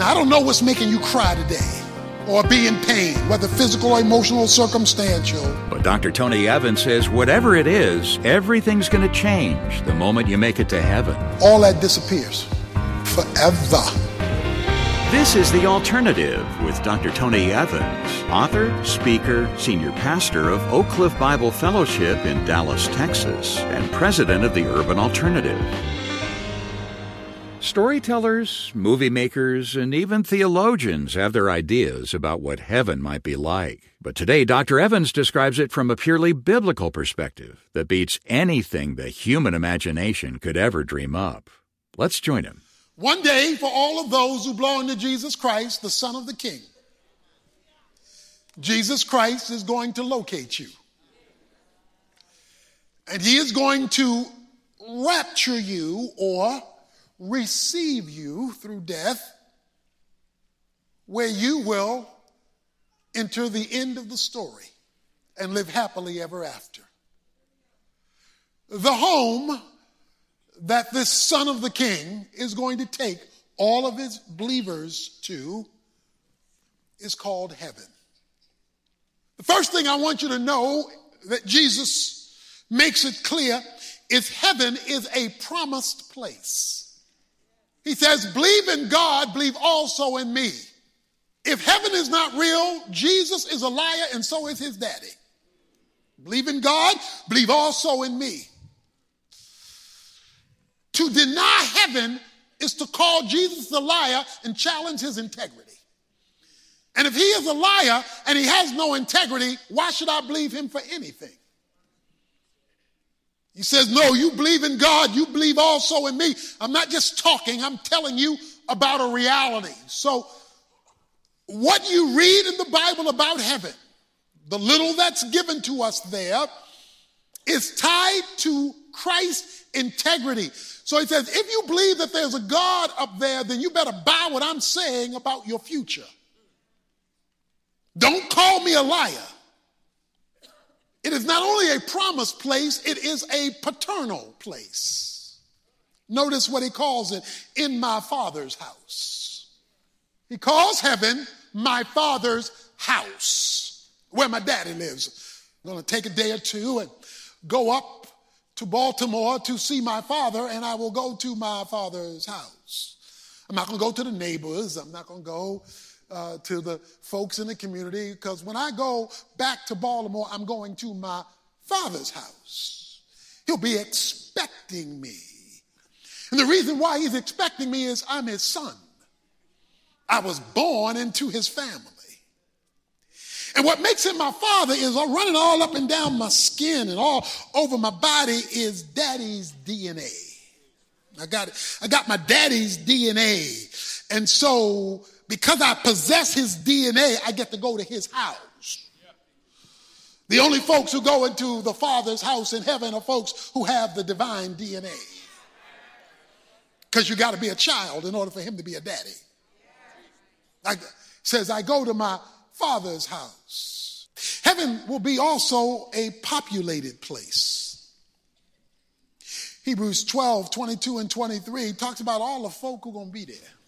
Now, I don't know what's making you cry today or be in pain, whether physical or emotional or circumstantial. But Dr. Tony Evans says whatever it is, everything's going to change the moment you make it to heaven. All that disappears forever. This is The Alternative with Dr. Tony Evans, author, speaker, senior pastor of Oak Cliff Bible Fellowship in Dallas, Texas, and president of the Urban Alternative. Storytellers, movie makers, and even theologians have their ideas about what heaven might be like. But today, Dr. Evans describes it from a purely biblical perspective that beats anything the human imagination could ever dream up. Let's join him. One day, for all of those who belong to Jesus Christ, the Son of the King, Jesus Christ is going to locate you. And he is going to rapture you or receive you through death, where you will enter the end of the story and live happily ever after. The home that this son of the king is going to take all of his believers to is called heaven. The first thing I want you to know that Jesus makes it clear is heaven is a promised place. He says, believe in God, believe also in me. If heaven is not real, Jesus is a liar and so is his daddy. Believe in God, believe also in me. To deny heaven is to call Jesus a liar and challenge his integrity. And if he is a liar and he has no integrity, why should I believe him for anything? He says, No, you believe in God, you believe also in me. I'm not just talking, I'm telling you about a reality. So, what you read in the Bible about heaven, the little that's given to us there, is tied to Christ's integrity. So he says, if you believe that there's a God up there, then you better buy what I'm saying about your future. Don't call me a liar. It is not only a promised place, it is a paternal place. Notice what he calls it in my father's house. He calls heaven my father's house, where my daddy lives. I'm going to take a day or two and go up to Baltimore to see my father, and I will go to my father's house. I'm not going to go to the neighbors. I'm not going to go uh, to the folks in the community because when I go back to Baltimore, I'm going to my father's house. He'll be expecting me. And the reason why he's expecting me is I'm his son. I was born into his family. And what makes him my father is running all up and down my skin and all over my body is daddy's DNA. I got it. I got my daddy's DNA. And so because I possess his DNA, I get to go to his house. The only folks who go into the Father's house in heaven are folks who have the divine DNA. Because you got to be a child in order for him to be a daddy. Like says, I go to my Father's house. Heaven will be also a populated place. Hebrews 12, 22, and 23 talks about all the folk who are going to be there.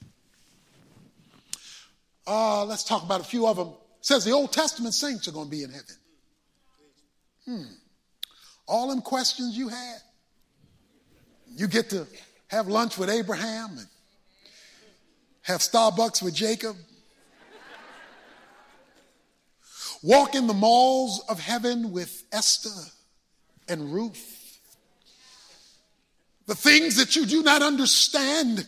Uh, let's talk about a few of them. It says the Old Testament saints are going to be in heaven. Hmm. All them questions you had. You get to have lunch with Abraham and have Starbucks with Jacob Walk in the malls of heaven with Esther and Ruth. The things that you do not understand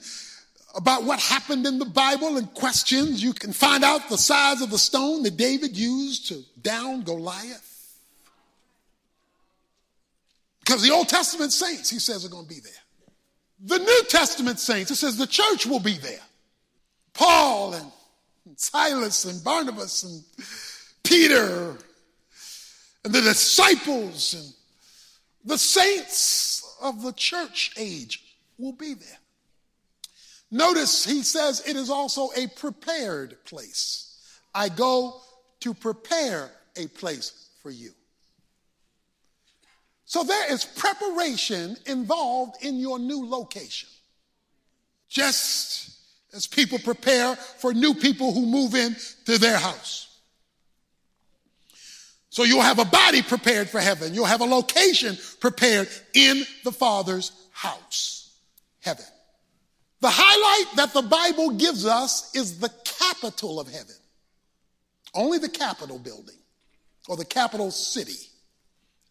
about what happened in the Bible and questions, you can find out the size of the stone that David used to down Goliath. Because the Old Testament saints, he says, are going to be there. The New Testament saints, it says the church will be there. Paul and Silas and Barnabas and Peter and the disciples and the saints of the church age will be there. Notice he says it is also a prepared place. I go to prepare a place for you. So there is preparation involved in your new location. Just as people prepare for new people who move in to their house. So you'll have a body prepared for heaven. You'll have a location prepared in the Father's house, heaven. The highlight that the Bible gives us is the capital of heaven. Only the Capitol building or the capital city.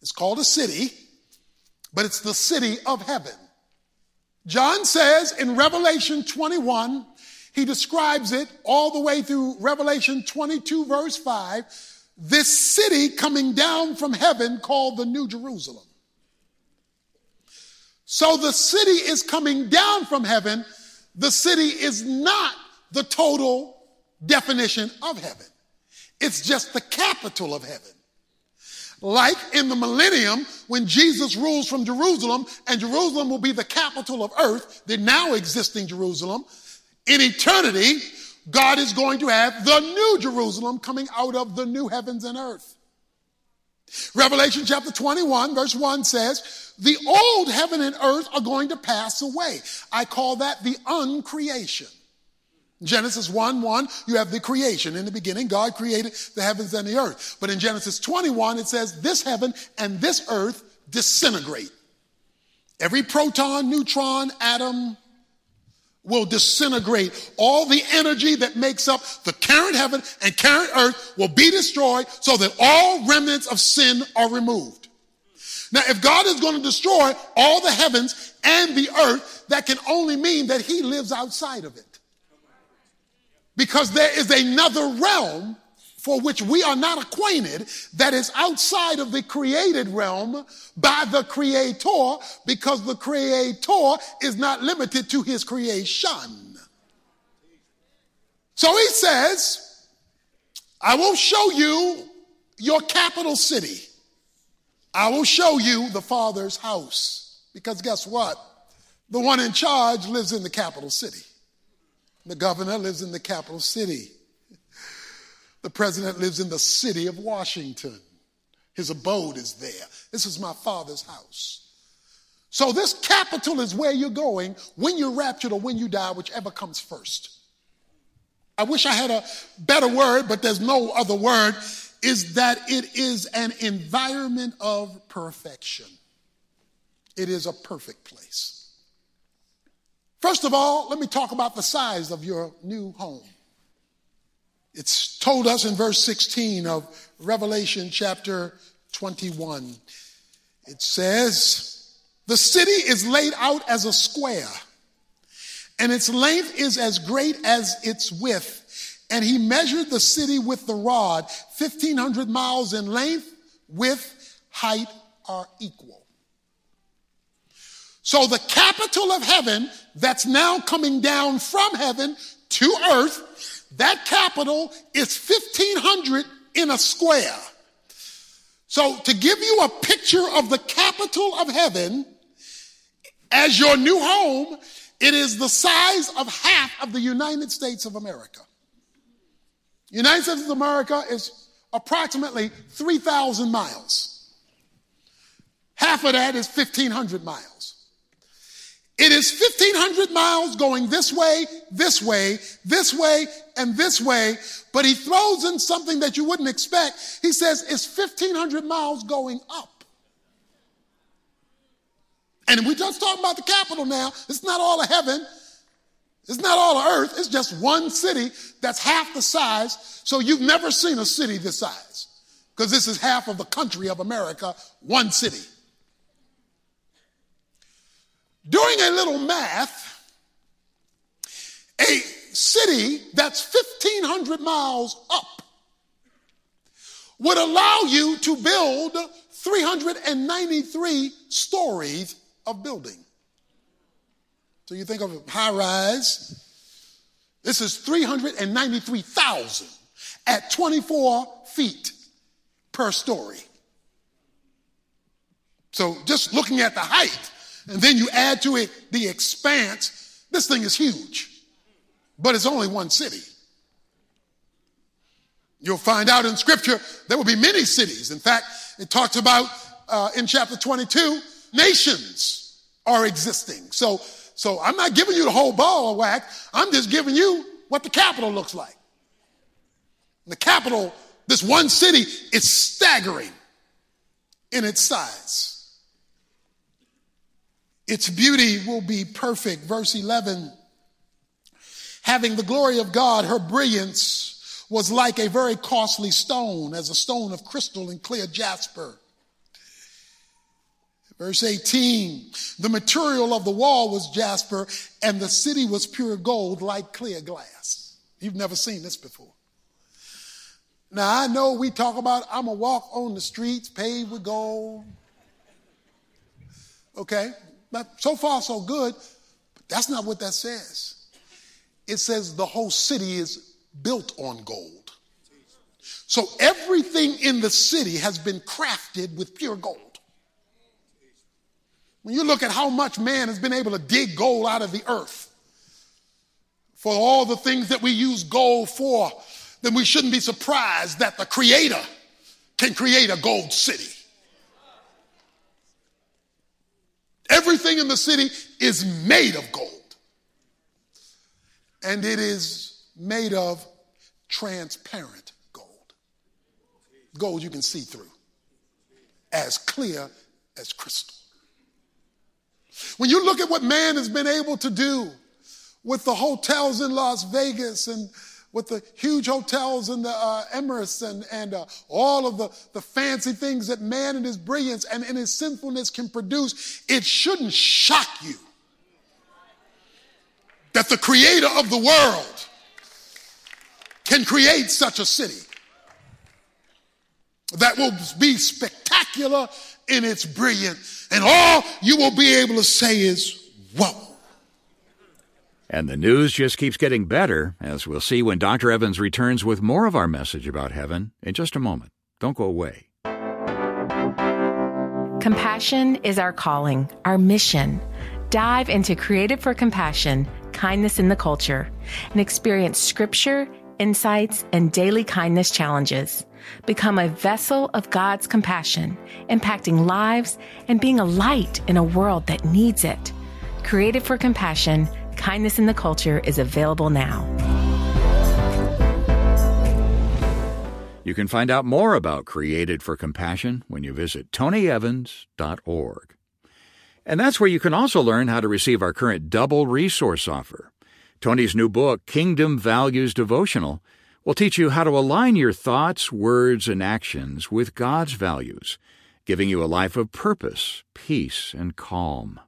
It's called a city, but it's the city of heaven. John says in Revelation 21, he describes it all the way through Revelation 22, verse 5, this city coming down from heaven called the New Jerusalem. So the city is coming down from heaven. The city is not the total definition of heaven. It's just the capital of heaven. Like in the millennium, when Jesus rules from Jerusalem, and Jerusalem will be the capital of earth, the now existing Jerusalem. In eternity, God is going to have the new Jerusalem coming out of the new heavens and earth. Revelation chapter 21, verse 1 says, The old heaven and earth are going to pass away. I call that the uncreation. Genesis 1 1, you have the creation. In the beginning, God created the heavens and the earth. But in Genesis 21, it says, This heaven and this earth disintegrate. Every proton, neutron, atom, will disintegrate. All the energy that makes up the current heaven and current earth will be destroyed so that all remnants of sin are removed. Now, if God is going to destroy all the heavens and the earth, that can only mean that he lives outside of it. Because there is another realm for which we are not acquainted that is outside of the created realm by the creator because the creator is not limited to his creation. So he says, I will show you your capital city. I will show you the Father's house. Because guess what? The one in charge lives in the capital city. The governor lives in the capital city. The president lives in the city of Washington. His abode is there. This is my father's house. So, this capital is where you're going when you're raptured or when you die, whichever comes first. I wish I had a better word, but there's no other word, is that it is an environment of perfection. It is a perfect place. First of all, let me talk about the size of your new home. It's told us in verse 16 of Revelation chapter 21. It says, The city is laid out as a square, and its length is as great as its width. And he measured the city with the rod, 1,500 miles in length, width, height are equal. So the capital of heaven that's now coming down from heaven to earth that capital is 1500 in a square. So to give you a picture of the capital of heaven as your new home, it is the size of half of the United States of America. United States of America is approximately 3,000 miles. Half of that is 1,500 miles. It is 1,500 miles going this way, this way, this way, and this way, but he throws in something that you wouldn't expect. He says it's 1,500 miles going up. And we're just talking about the capital now. It's not all of heaven. It's not all of earth. It's just one city that's half the size. So you've never seen a city this size because this is half of the country of America, one city. Doing a little math, a city that's 1,500 miles up would allow you to build 393 stories of building. So you think of a high rise. This is 393,000 at 24 feet per story. So just looking at the height, and then you add to it the expanse, this thing is huge. But it's only one city. You'll find out in scripture there will be many cities. In fact, it talks about uh, in chapter 22, nations are existing. So so I'm not giving you the whole ball of wax. I'm just giving you what the capital looks like. The capital, this one city, is staggering in its size. Its beauty will be perfect. Verse 11 having the glory of God, her brilliance was like a very costly stone, as a stone of crystal and clear jasper. Verse 18, the material of the wall was jasper, and the city was pure gold like clear glass. You've never seen this before. Now, I know we talk about I'm going to walk on the streets paved with gold. Okay, but so far so good, but that's not what that says. It says the whole city is built on gold. So everything in the city has been crafted with pure gold. When you look at how much man has been able to dig gold out of the earth, for all the things that we use gold for, then we shouldn't be surprised that the Creator can create a gold city. Everything in the city is made of gold. And it is made of transparent gold. Gold you can see through, as clear as crystal. When you look at what man has been able to do with the hotels in Las Vegas and with the huge hotels and the uh, Emirates and, and uh, all of the, the fancy things that man in his brilliance and in his sinfulness can produce, it shouldn't shock you that the creator of the world can create such a city that will be spectacular in its brilliance, and all you will be able to say is, Whoa. And the news just keeps getting better, as we'll see when Dr. Evans returns with more of our message about heaven in just a moment. Don't go away. Compassion is our calling, our mission. Dive into Created for Compassion, Kindness in the Culture, and experience scripture, insights, and daily kindness challenges. Become a vessel of God's compassion, impacting lives and being a light in a world that needs it. Created for Compassion, Kindness in the Culture is available now. You can find out more about Created for Compassion when you visit tonyevans.org. And that's where you can also learn how to receive our current double resource offer. Tony's new book, Kingdom Values Devotional, will teach you how to align your thoughts, words, and actions with God's values, giving you a life of purpose, peace, and calm.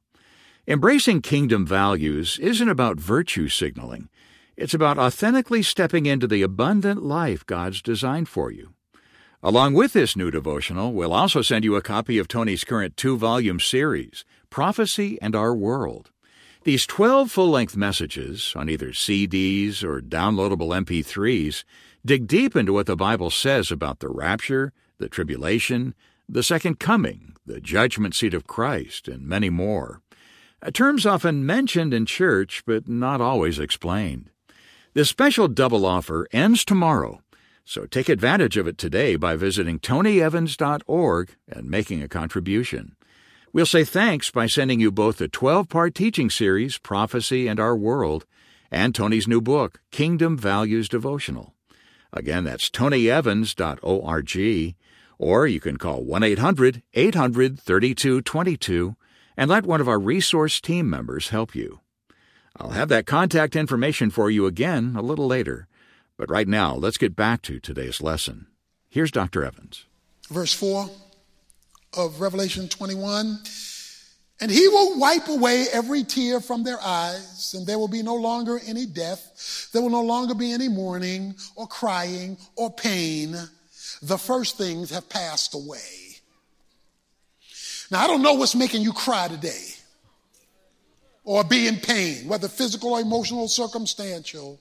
Embracing kingdom values isn't about virtue signaling. It's about authentically stepping into the abundant life God's designed for you. Along with this new devotional, we'll also send you a copy of Tony's current two volume series, Prophecy and Our World. These 12 full length messages on either CDs or downloadable MP3s dig deep into what the Bible says about the rapture, the tribulation, the second coming, the judgment seat of Christ, and many more. A terms often mentioned in church, but not always explained. This special double offer ends tomorrow, so take advantage of it today by visiting tonyevans.org and making a contribution. We'll say thanks by sending you both the 12 part teaching series, Prophecy and Our World, and Tony's new book, Kingdom Values Devotional. Again, that's tonyevans.org, or you can call 1 800 800 3222 and let one of our resource team members help you. I'll have that contact information for you again a little later, but right now let's get back to today's lesson. Here's Dr. Evans. Verse 4 of Revelation 21 And he will wipe away every tear from their eyes, and there will be no longer any death. There will no longer be any mourning, or crying, or pain. The first things have passed away. Now, I don't know what's making you cry today or be in pain, whether physical or emotional circumstantial.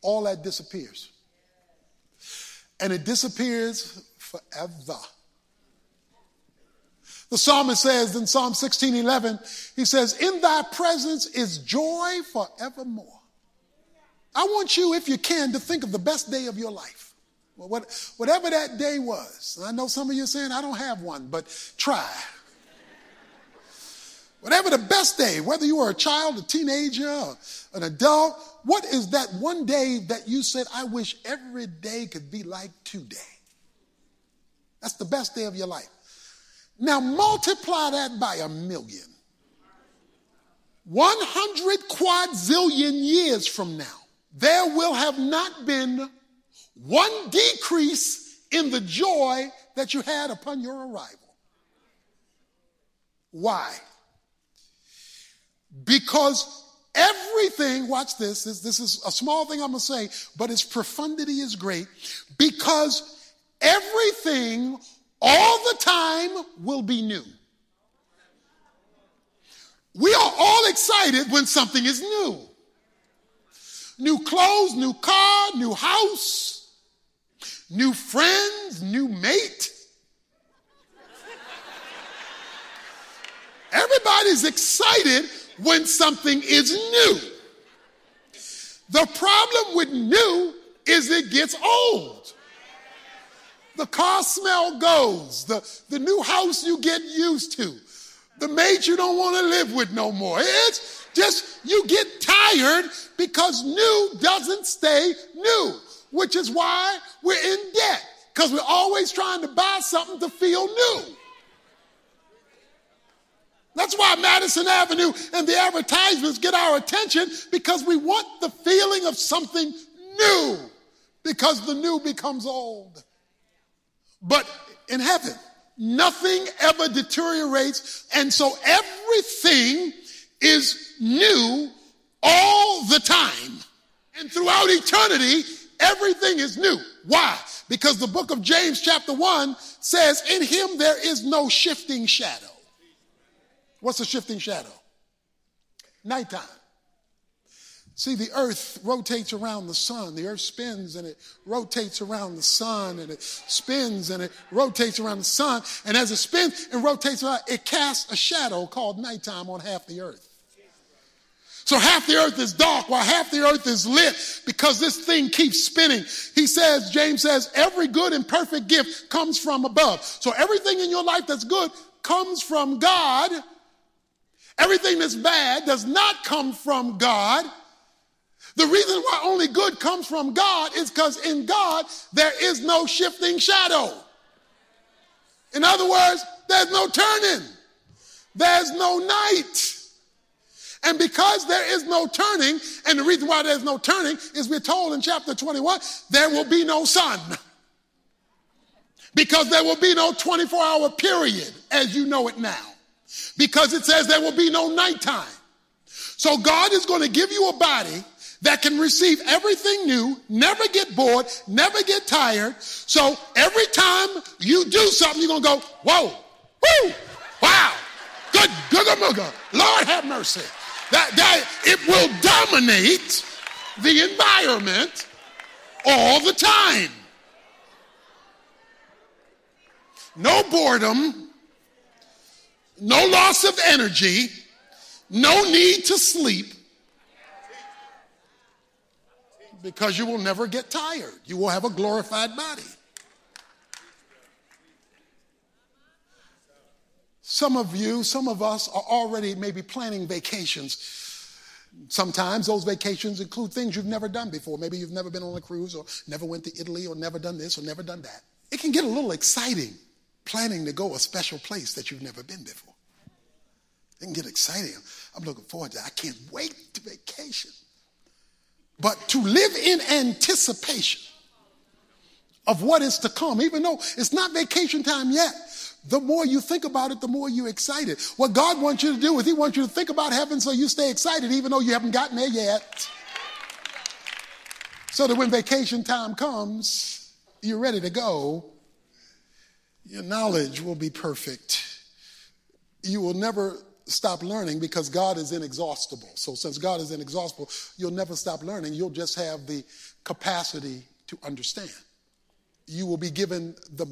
All that disappears. And it disappears forever. The psalmist says in Psalm 16 11, he says, In thy presence is joy forevermore. I want you, if you can, to think of the best day of your life. What, whatever that day was, I know some of you are saying, I don't have one, but try. Whatever the best day, whether you were a child, a teenager, an adult, what is that one day that you said, I wish every day could be like today? That's the best day of your life. Now multiply that by a million. 100 quadzillion years from now, there will have not been one decrease in the joy that you had upon your arrival. Why? Because everything, watch this, this, this is a small thing I'm gonna say, but its profundity is great. Because everything all the time will be new. We are all excited when something is new. New clothes, new car, new house, new friends, new mate. Everybody's excited when something is new. The problem with new is it gets old. The car smell goes, the, the new house you get used to, the mate you don't want to live with no more. It's just you get tired because new doesn't stay new, which is why we're in debt because we're always trying to buy something to feel new. That's why Madison Avenue and the advertisements get our attention because we want the feeling of something new because the new becomes old. But in heaven, nothing ever deteriorates. And so everything is new all the time. And throughout eternity, everything is new. Why? Because the book of James, chapter 1, says, In him there is no shifting shadow. What's a shifting shadow? Nighttime. See, the earth rotates around the sun. The earth spins and it rotates around the sun and it spins and it rotates around the sun. And as it spins and rotates around, it casts a shadow called nighttime on half the earth. So half the earth is dark while half the earth is lit because this thing keeps spinning. He says, James says, every good and perfect gift comes from above. So everything in your life that's good comes from God Everything that's bad does not come from God. The reason why only good comes from God is because in God there is no shifting shadow. In other words, there's no turning, there's no night. And because there is no turning, and the reason why there's no turning is we're told in chapter 21 there will be no sun. Because there will be no 24 hour period as you know it now because it says there will be no nighttime. So God is going to give you a body that can receive everything new, never get bored, never get tired. So every time you do something, you're going to go, whoa, whoo, wow, good, good, good, good. Lord have mercy. That, that it will dominate the environment all the time. No boredom, no loss of energy, no need to sleep, because you will never get tired. You will have a glorified body. Some of you, some of us are already maybe planning vacations. Sometimes those vacations include things you've never done before. Maybe you've never been on a cruise or never went to Italy or never done this or never done that. It can get a little exciting planning to go a special place that you've never been before. It can get exciting. I'm looking forward to it. I can't wait to vacation. But to live in anticipation of what is to come, even though it's not vacation time yet, the more you think about it, the more you're excited. What God wants you to do is He wants you to think about heaven so you stay excited, even though you haven't gotten there yet. So that when vacation time comes, you're ready to go your knowledge will be perfect. You will never stop learning because God is inexhaustible. So, since God is inexhaustible, you'll never stop learning. You'll just have the capacity to understand. You will be given the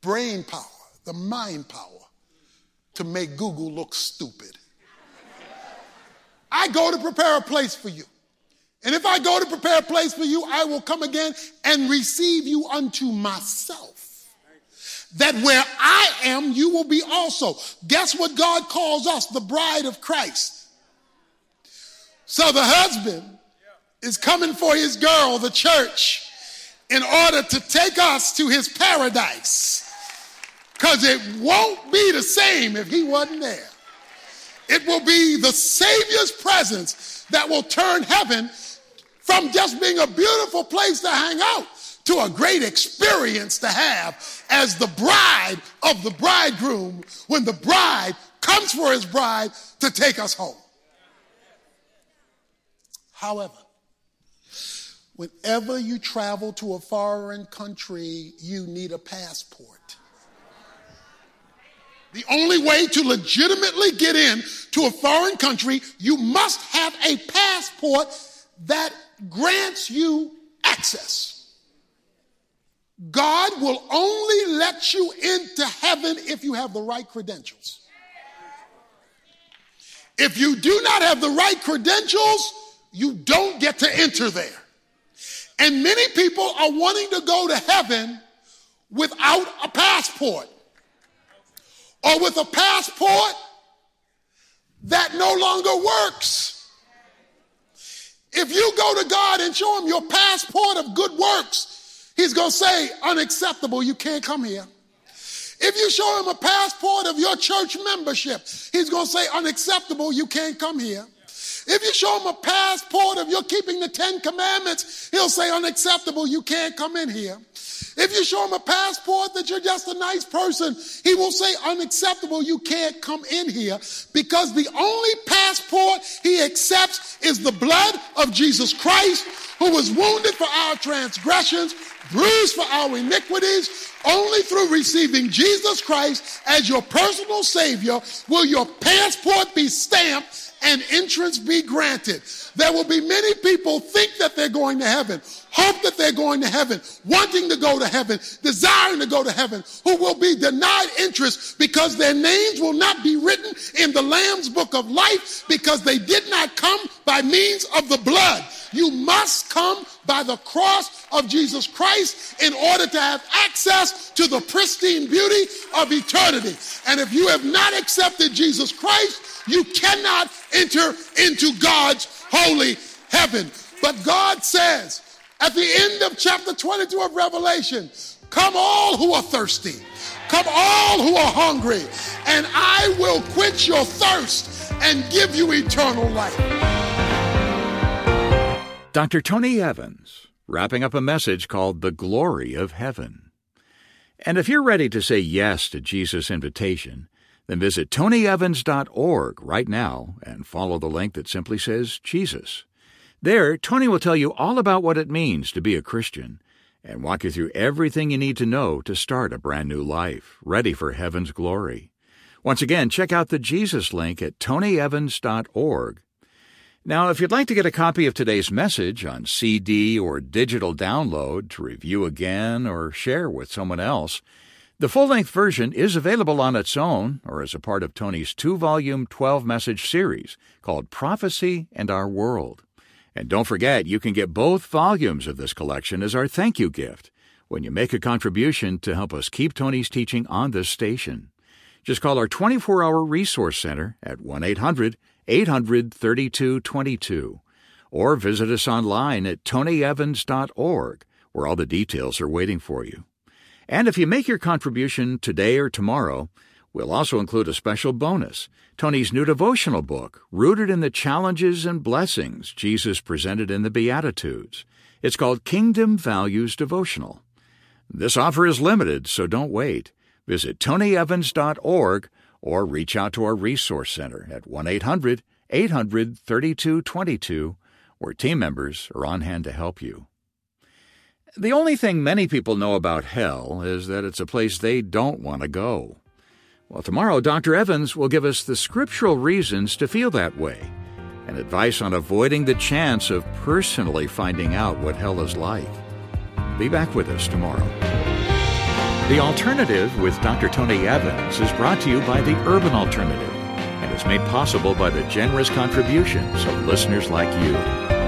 brain power, the mind power to make Google look stupid. I go to prepare a place for you. And if I go to prepare a place for you, I will come again and receive you unto myself that where I am, you will be also. Guess what God calls us? The bride of Christ. So the husband is coming for his girl, the church, in order to take us to his paradise. Because it won't be the same if he wasn't there. It will be the Savior's presence that will turn heaven from just being a beautiful place to hang out to a great experience to have as the bride of the bridegroom when the bride comes for his bride to take us home. However, whenever you travel to a foreign country, you need a passport. The only way to legitimately get in to a foreign country, you must have a passport that grants you access. God will only let you into heaven if you have the right credentials. If you do not have the right credentials, you don't get to enter there. And many people are wanting to go to heaven without a passport or with a passport that no longer works. If you go to God and show him your passport of good works, He's going to say, unacceptable, you can't come here. If you show him a passport of your church membership, he's going to say, unacceptable, you can't come here. If you show him a passport of your keeping the Ten Commandments, he'll say, unacceptable, you can't come in here. If you show him a passport that you're just a nice person, he will say, unacceptable, you can't come in here because the only passport he accepts is the blood of Jesus Christ, who was wounded for our transgressions, bruised for our iniquities. Only through receiving Jesus Christ as your personal Savior will your passport be stamped and entrance be granted. There will be many people think that they're going to heaven, hope that they're going to heaven, wanting to go to heaven, desiring to go to heaven, who will be denied interest because their names will not be written in the Lamb's book of life because they did not come by means of the blood. You must come by the cross of Jesus Christ in order to have access to the pristine beauty of eternity. And if you have not accepted Jesus Christ, you cannot enter into God's holy heaven. But God says at the end of chapter 22 of Revelation, Come all who are thirsty, come all who are hungry, and I will quench your thirst and give you eternal life. Dr. Tony Evans, wrapping up a message called The Glory of Heaven. And if you're ready to say yes to Jesus' invitation, then visit tonyevans.org right now and follow the link that simply says Jesus. There, Tony will tell you all about what it means to be a Christian and walk you through everything you need to know to start a brand new life, ready for heaven's glory. Once again, check out the Jesus link at tonyevans.org now, if you'd like to get a copy of today's message on CD or digital download to review again or share with someone else, the full length version is available on its own or as a part of Tony's two volume 12 message series called Prophecy and Our World. And don't forget, you can get both volumes of this collection as our thank you gift when you make a contribution to help us keep Tony's teaching on this station. Just call our 24 hour resource center at 1 800 800 3222 or visit us online at tonyevans.org where all the details are waiting for you. And if you make your contribution today or tomorrow, we'll also include a special bonus Tony's new devotional book, rooted in the challenges and blessings Jesus presented in the Beatitudes. It's called Kingdom Values Devotional. This offer is limited, so don't wait. Visit tonyevans.org or reach out to our resource center at 1 800 800 3222, where team members are on hand to help you. The only thing many people know about hell is that it's a place they don't want to go. Well, tomorrow, Dr. Evans will give us the scriptural reasons to feel that way and advice on avoiding the chance of personally finding out what hell is like. Be back with us tomorrow. The Alternative with Dr. Tony Evans is brought to you by the Urban Alternative and is made possible by the generous contributions of listeners like you.